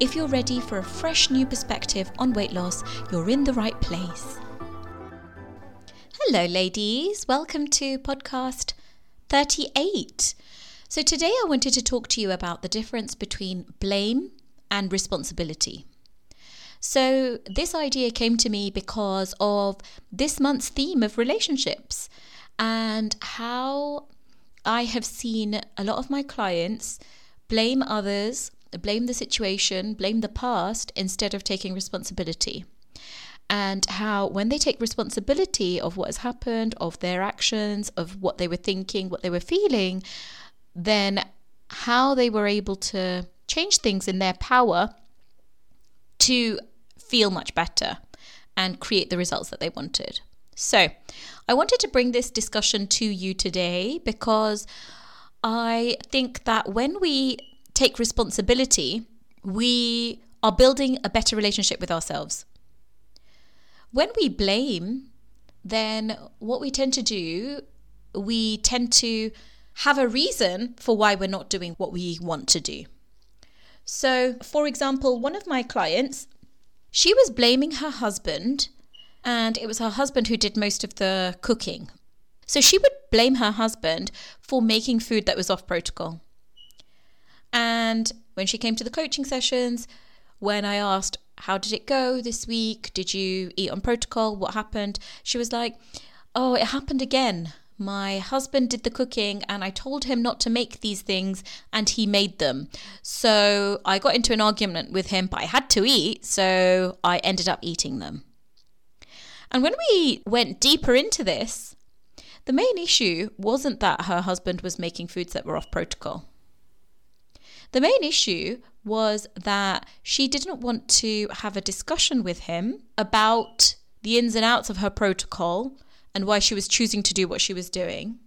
If you're ready for a fresh new perspective on weight loss, you're in the right place. Hello, ladies. Welcome to podcast 38. So, today I wanted to talk to you about the difference between blame and responsibility. So, this idea came to me because of this month's theme of relationships and how I have seen a lot of my clients blame others blame the situation, blame the past instead of taking responsibility. And how, when they take responsibility of what has happened, of their actions, of what they were thinking, what they were feeling, then how they were able to change things in their power to feel much better and create the results that they wanted. So, I wanted to bring this discussion to you today because I think that when we take responsibility, we are building a better relationship with ourselves. When we blame, then what we tend to do, we tend to have a reason for why we're not doing what we want to do. So, for example, one of my clients, she was blaming her husband, and it was her husband who did most of the cooking. So she would blame her husband for making food that was off protocol. And when she came to the coaching sessions, when I asked, How did it go this week? Did you eat on protocol? What happened? She was like, Oh, it happened again. My husband did the cooking and I told him not to make these things and he made them. So I got into an argument with him, but I had to eat, so I ended up eating them. And when we went deeper into this, the main issue wasn't that her husband was making foods that were off protocol. The main issue was that she didn't want to have a discussion with him about the ins and outs of her protocol and why she was choosing to do what she was doing.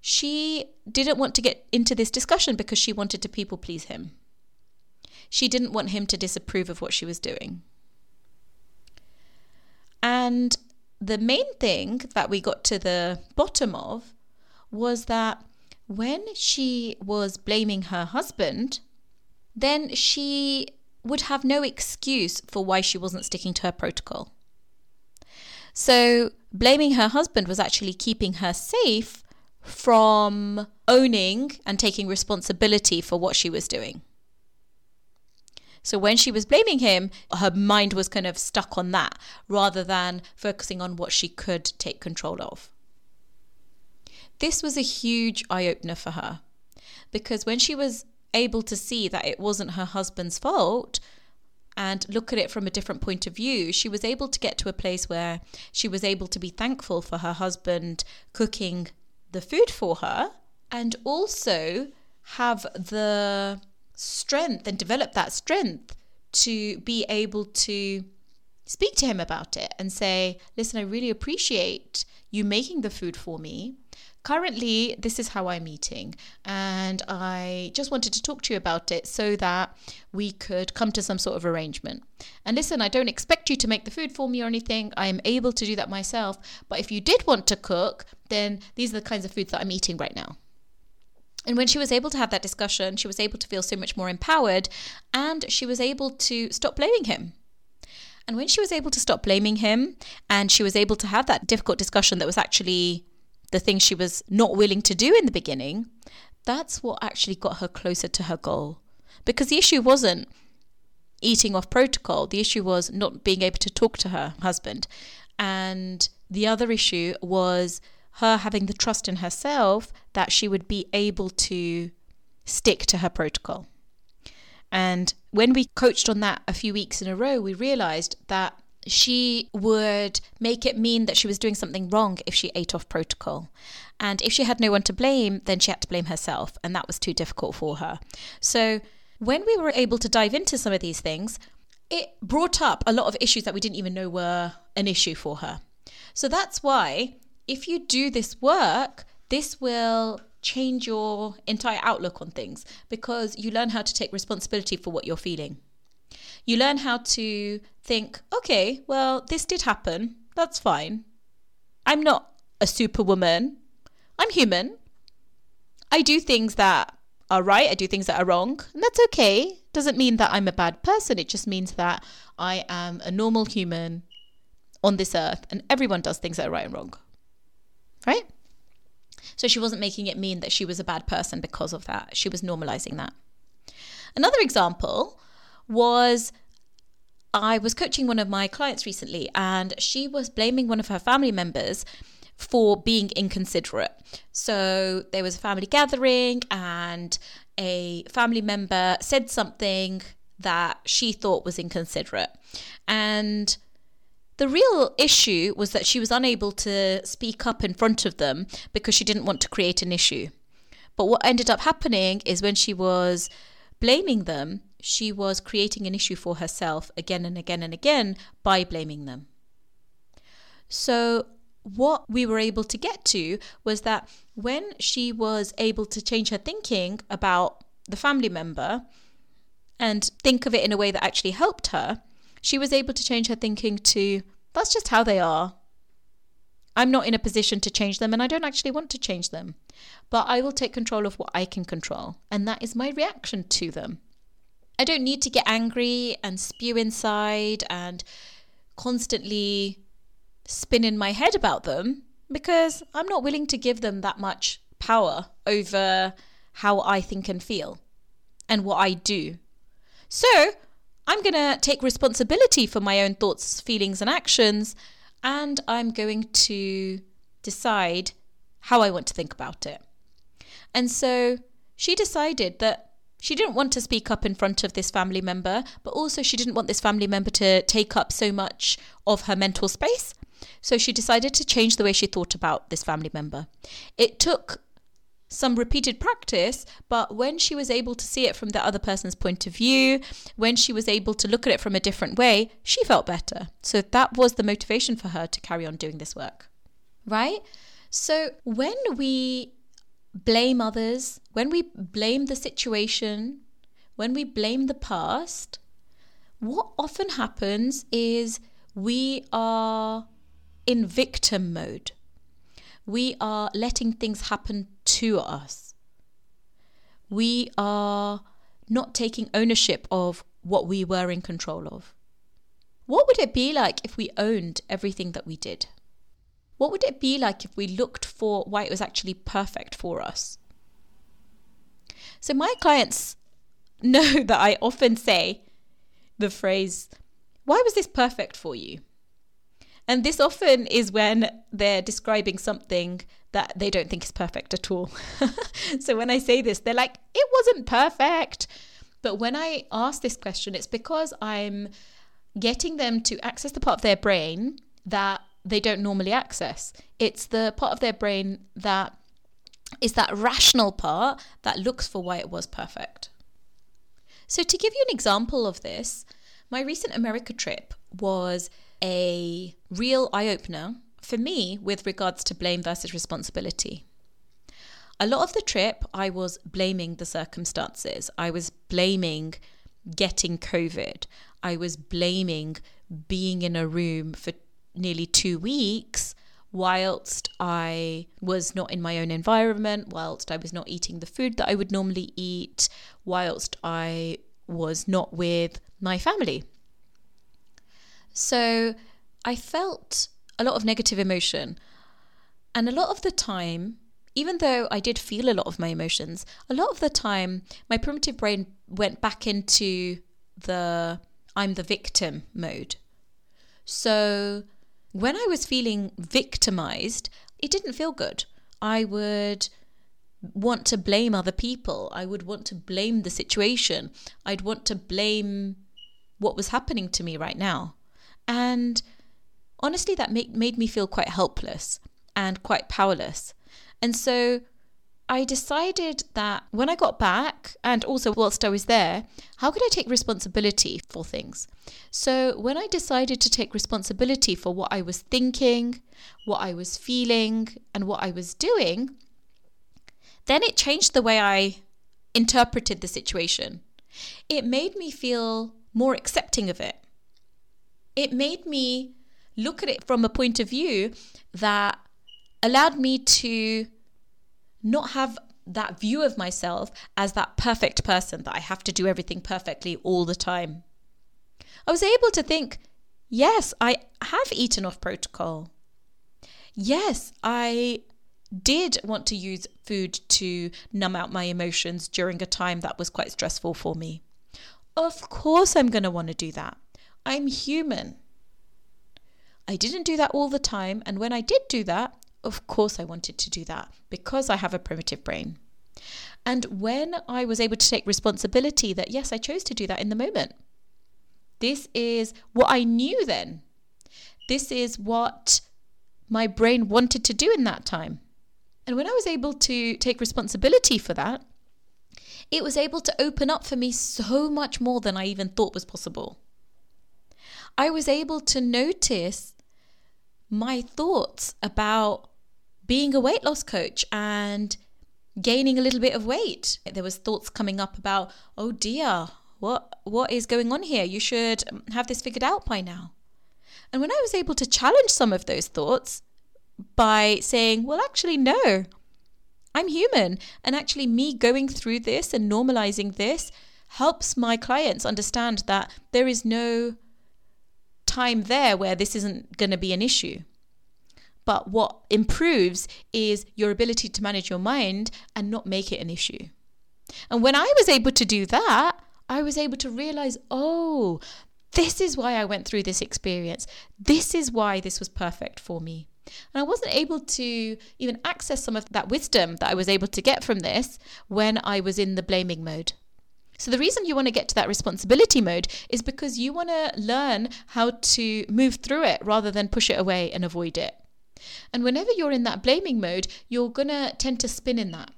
She didn't want to get into this discussion because she wanted to people please him. She didn't want him to disapprove of what she was doing. And the main thing that we got to the bottom of was that when she was blaming her husband, then she would have no excuse for why she wasn't sticking to her protocol. So, blaming her husband was actually keeping her safe from owning and taking responsibility for what she was doing. So, when she was blaming him, her mind was kind of stuck on that rather than focusing on what she could take control of. This was a huge eye opener for her because when she was able to see that it wasn't her husband's fault and look at it from a different point of view, she was able to get to a place where she was able to be thankful for her husband cooking the food for her and also have the strength and develop that strength to be able to speak to him about it and say, Listen, I really appreciate you making the food for me currently this is how I'm eating and I just wanted to talk to you about it so that we could come to some sort of arrangement. And listen, I don't expect you to make the food for me or anything. I am able to do that myself, but if you did want to cook, then these are the kinds of foods that I'm eating right now. And when she was able to have that discussion, she was able to feel so much more empowered and she was able to stop blaming him. And when she was able to stop blaming him and she was able to have that difficult discussion that was actually the thing she was not willing to do in the beginning, that's what actually got her closer to her goal. Because the issue wasn't eating off protocol, the issue was not being able to talk to her husband. And the other issue was her having the trust in herself that she would be able to stick to her protocol. And when we coached on that a few weeks in a row, we realized that she would make it mean that she was doing something wrong if she ate off protocol. And if she had no one to blame, then she had to blame herself. And that was too difficult for her. So when we were able to dive into some of these things, it brought up a lot of issues that we didn't even know were an issue for her. So that's why if you do this work, this will change your entire outlook on things because you learn how to take responsibility for what you're feeling. You learn how to think, okay, well, this did happen. That's fine. I'm not a superwoman. I'm human. I do things that are right, I do things that are wrong, and that's okay. Doesn't mean that I'm a bad person. It just means that I am a normal human on this earth, and everyone does things that are right and wrong. Right? So she wasn't making it mean that she was a bad person because of that. She was normalizing that. Another example was I was coaching one of my clients recently, and she was blaming one of her family members for being inconsiderate. So there was a family gathering, and a family member said something that she thought was inconsiderate. And the real issue was that she was unable to speak up in front of them because she didn't want to create an issue. But what ended up happening is when she was blaming them, she was creating an issue for herself again and again and again by blaming them. So, what we were able to get to was that when she was able to change her thinking about the family member and think of it in a way that actually helped her, she was able to change her thinking to that's just how they are. I'm not in a position to change them and I don't actually want to change them. But I will take control of what I can control, and that is my reaction to them. I don't need to get angry and spew inside and constantly spin in my head about them because I'm not willing to give them that much power over how I think and feel and what I do. So I'm going to take responsibility for my own thoughts, feelings, and actions, and I'm going to decide how I want to think about it. And so she decided that she didn't want to speak up in front of this family member, but also she didn't want this family member to take up so much of her mental space. So she decided to change the way she thought about this family member. It took some repeated practice, but when she was able to see it from the other person's point of view, when she was able to look at it from a different way, she felt better. So that was the motivation for her to carry on doing this work. Right? So when we blame others, when we blame the situation, when we blame the past, what often happens is we are in victim mode we are letting things happen to us. We are not taking ownership of what we were in control of. What would it be like if we owned everything that we did? What would it be like if we looked for why it was actually perfect for us? So, my clients know that I often say the phrase, Why was this perfect for you? And this often is when they're describing something that they don't think is perfect at all. so when I say this, they're like, it wasn't perfect. But when I ask this question, it's because I'm getting them to access the part of their brain that they don't normally access. It's the part of their brain that is that rational part that looks for why it was perfect. So, to give you an example of this, my recent America trip was a real eye opener for me with regards to blame versus responsibility. A lot of the trip, I was blaming the circumstances. I was blaming getting COVID. I was blaming being in a room for nearly two weeks whilst I was not in my own environment, whilst I was not eating the food that I would normally eat, whilst I was not with my family. So I felt a lot of negative emotion. And a lot of the time, even though I did feel a lot of my emotions, a lot of the time my primitive brain went back into the I'm the victim mode. So when I was feeling victimized, it didn't feel good. I would want to blame other people. I would want to blame the situation. I'd want to blame what was happening to me right now. And honestly, that make, made me feel quite helpless and quite powerless. And so I decided that when I got back, and also whilst I was there, how could I take responsibility for things? So, when I decided to take responsibility for what I was thinking, what I was feeling, and what I was doing, then it changed the way I interpreted the situation. It made me feel more accepting of it. It made me look at it from a point of view that allowed me to not have that view of myself as that perfect person that I have to do everything perfectly all the time. I was able to think, yes, I have eaten off protocol. Yes, I did want to use food to numb out my emotions during a time that was quite stressful for me. Of course, I'm going to want to do that. I'm human. I didn't do that all the time, and when I did do that, of course I wanted to do that because I have a primitive brain. And when I was able to take responsibility that, yes, I chose to do that in the moment, this is what I knew then. This is what my brain wanted to do in that time. And when I was able to take responsibility for that, it was able to open up for me so much more than I even thought was possible. I was able to notice my thoughts about being a weight loss coach and gaining a little bit of weight. There was thoughts coming up about, oh dear, what what is going on here? You should have this figured out by now. And when I was able to challenge some of those thoughts by saying, well, actually, no, I'm human. And actually, me going through this and normalizing this helps my clients understand that there is no time there where this isn't going to be an issue. But what improves is your ability to manage your mind and not make it an issue. And when I was able to do that, I was able to realize, oh, this is why I went through this experience. This is why this was perfect for me. And I wasn't able to even access some of that wisdom that I was able to get from this when I was in the blaming mode. So, the reason you want to get to that responsibility mode is because you want to learn how to move through it rather than push it away and avoid it. And whenever you're in that blaming mode, you're going to tend to spin in that.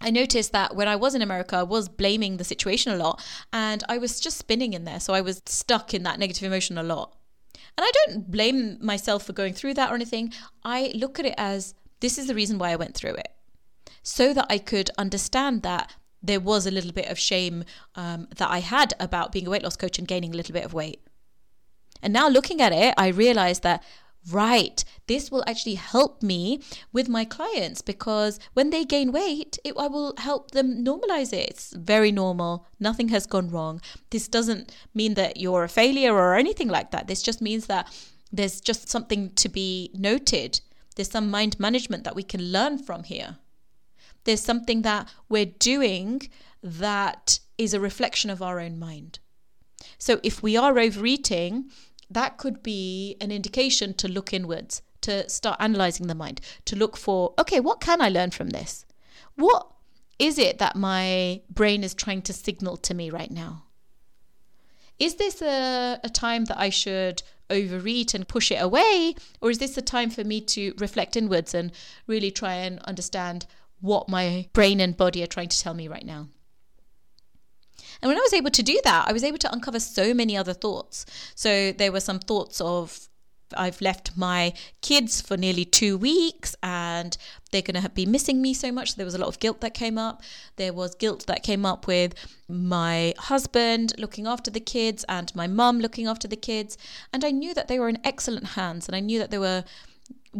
I noticed that when I was in America, I was blaming the situation a lot and I was just spinning in there. So I was stuck in that negative emotion a lot. And I don't blame myself for going through that or anything. I look at it as this is the reason why I went through it. So that I could understand that there was a little bit of shame um, that I had about being a weight loss coach and gaining a little bit of weight. And now looking at it, I realized that right, this will actually help me with my clients because when they gain weight, it, I will help them normalize it. It's very normal. Nothing has gone wrong. This doesn't mean that you're a failure or anything like that. This just means that there's just something to be noted. There's some mind management that we can learn from here. There's something that we're doing that is a reflection of our own mind. So if we are overeating, that could be an indication to look inwards, to start analyzing the mind, to look for, okay, what can I learn from this? What is it that my brain is trying to signal to me right now? Is this a, a time that I should overeat and push it away? Or is this a time for me to reflect inwards and really try and understand what my brain and body are trying to tell me right now? And when I was able to do that, I was able to uncover so many other thoughts. So there were some thoughts of I've left my kids for nearly two weeks and they're going to be missing me so much. There was a lot of guilt that came up. There was guilt that came up with my husband looking after the kids and my mum looking after the kids. And I knew that they were in excellent hands and I knew that they were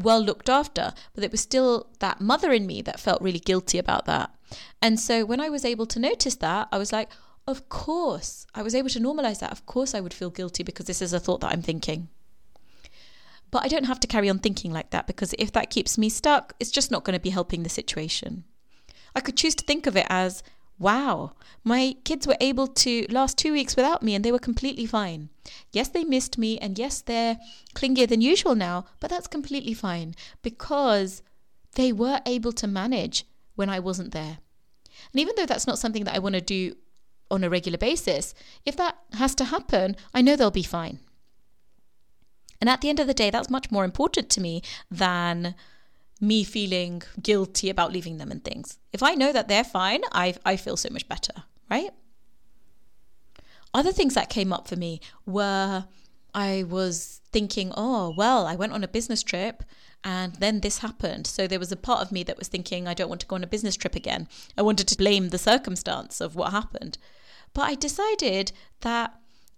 well looked after, but it was still that mother in me that felt really guilty about that. And so when I was able to notice that, I was like, of course, I was able to normalize that. Of course, I would feel guilty because this is a thought that I'm thinking. But I don't have to carry on thinking like that because if that keeps me stuck, it's just not going to be helping the situation. I could choose to think of it as wow, my kids were able to last two weeks without me and they were completely fine. Yes, they missed me and yes, they're clingier than usual now, but that's completely fine because they were able to manage when I wasn't there. And even though that's not something that I want to do on a regular basis, if that has to happen, I know they'll be fine. And at the end of the day, that's much more important to me than me feeling guilty about leaving them and things. If I know that they're fine, I, I feel so much better, right? Other things that came up for me were I was thinking, oh, well, I went on a business trip and then this happened. So there was a part of me that was thinking, I don't want to go on a business trip again. I wanted to blame the circumstance of what happened. But I decided that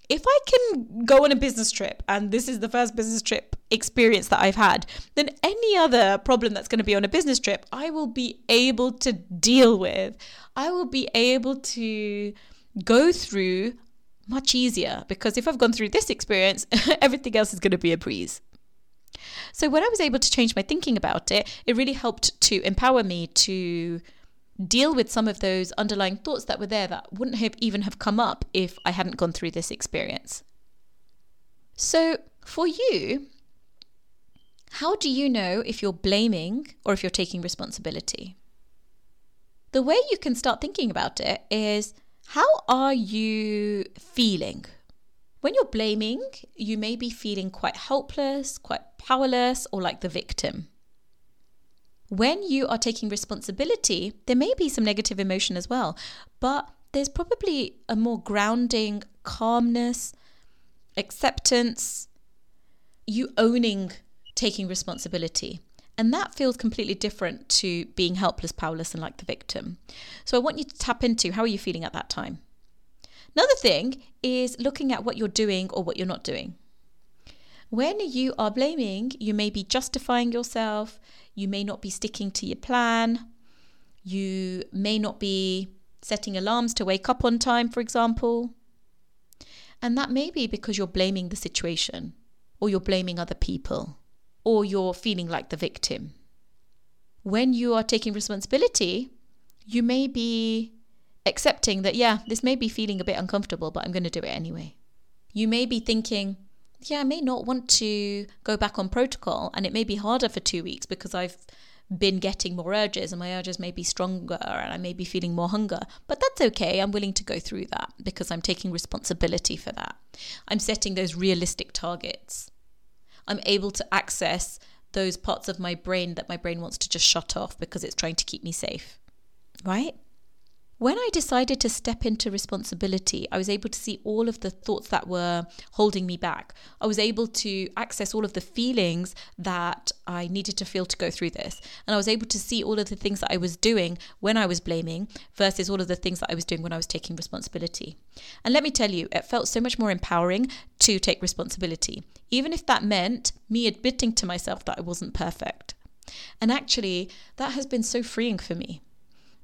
if I can go on a business trip and this is the first business trip experience that I've had, than any other problem that's going to be on a business trip, I will be able to deal with. I will be able to go through much easier because if I've gone through this experience, everything else is going to be a breeze. So when I was able to change my thinking about it, it really helped to empower me to deal with some of those underlying thoughts that were there that wouldn't have even have come up if I hadn't gone through this experience. So for you, how do you know if you're blaming or if you're taking responsibility? The way you can start thinking about it is how are you feeling? When you're blaming, you may be feeling quite helpless, quite powerless, or like the victim. When you are taking responsibility, there may be some negative emotion as well, but there's probably a more grounding calmness, acceptance, you owning taking responsibility. And that feels completely different to being helpless, powerless, and like the victim. So I want you to tap into how are you feeling at that time? Another thing is looking at what you're doing or what you're not doing. When you are blaming, you may be justifying yourself, you may not be sticking to your plan, you may not be setting alarms to wake up on time, for example. And that may be because you're blaming the situation or you're blaming other people or you're feeling like the victim. When you are taking responsibility, you may be accepting that, yeah, this may be feeling a bit uncomfortable, but I'm going to do it anyway. You may be thinking, yeah, I may not want to go back on protocol, and it may be harder for two weeks because I've been getting more urges and my urges may be stronger and I may be feeling more hunger. But that's okay. I'm willing to go through that because I'm taking responsibility for that. I'm setting those realistic targets. I'm able to access those parts of my brain that my brain wants to just shut off because it's trying to keep me safe. Right? When I decided to step into responsibility, I was able to see all of the thoughts that were holding me back. I was able to access all of the feelings that I needed to feel to go through this. And I was able to see all of the things that I was doing when I was blaming versus all of the things that I was doing when I was taking responsibility. And let me tell you, it felt so much more empowering to take responsibility, even if that meant me admitting to myself that I wasn't perfect. And actually, that has been so freeing for me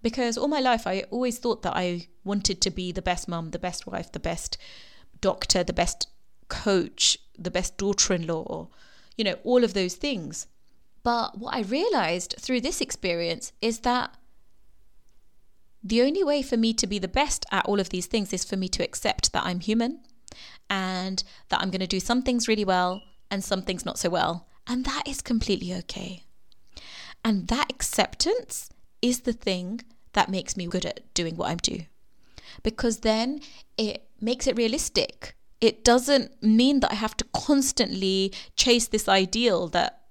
because all my life I always thought that I wanted to be the best mum, the best wife, the best doctor, the best coach, the best daughter in law, you know, all of those things. But what I realized through this experience is that the only way for me to be the best at all of these things is for me to accept that I'm human and that I'm going to do some things really well and some things not so well. And that is completely okay. And that acceptance is the thing that makes me good at doing what I do. Because then it makes it realistic. It doesn't mean that I have to constantly chase this ideal that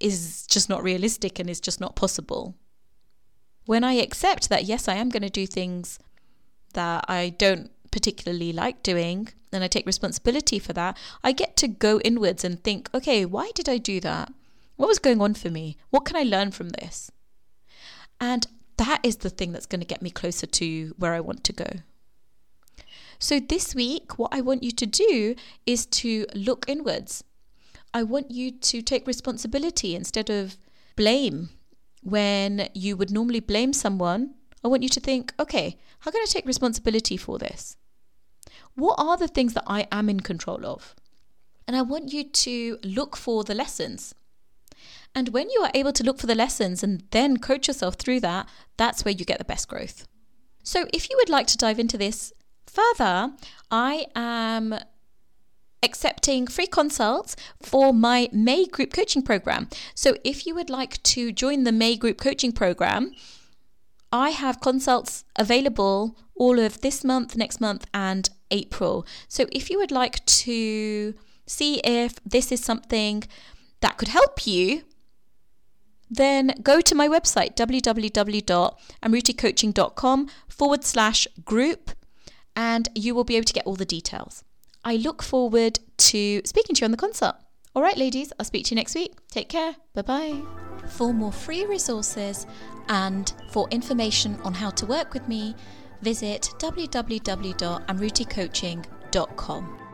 is just not realistic and is just not possible. When I accept that, yes, I am going to do things that I don't particularly like doing, and I take responsibility for that, I get to go inwards and think, okay, why did I do that? What was going on for me? What can I learn from this? And that is the thing that's going to get me closer to where I want to go. So, this week, what I want you to do is to look inwards. I want you to take responsibility instead of blame. When you would normally blame someone, I want you to think, okay, how can I take responsibility for this? What are the things that I am in control of? And I want you to look for the lessons. And when you are able to look for the lessons and then coach yourself through that, that's where you get the best growth. So, if you would like to dive into this further, I am accepting free consults for my May group coaching program. So, if you would like to join the May group coaching program, I have consults available all of this month, next month, and April. So, if you would like to see if this is something that could help you then go to my website www.amruticoaching.com forward slash group and you will be able to get all the details. I look forward to speaking to you on the consult. All right, ladies, I'll speak to you next week. Take care. Bye bye. For more free resources and for information on how to work with me, visit www.amruticoaching.com.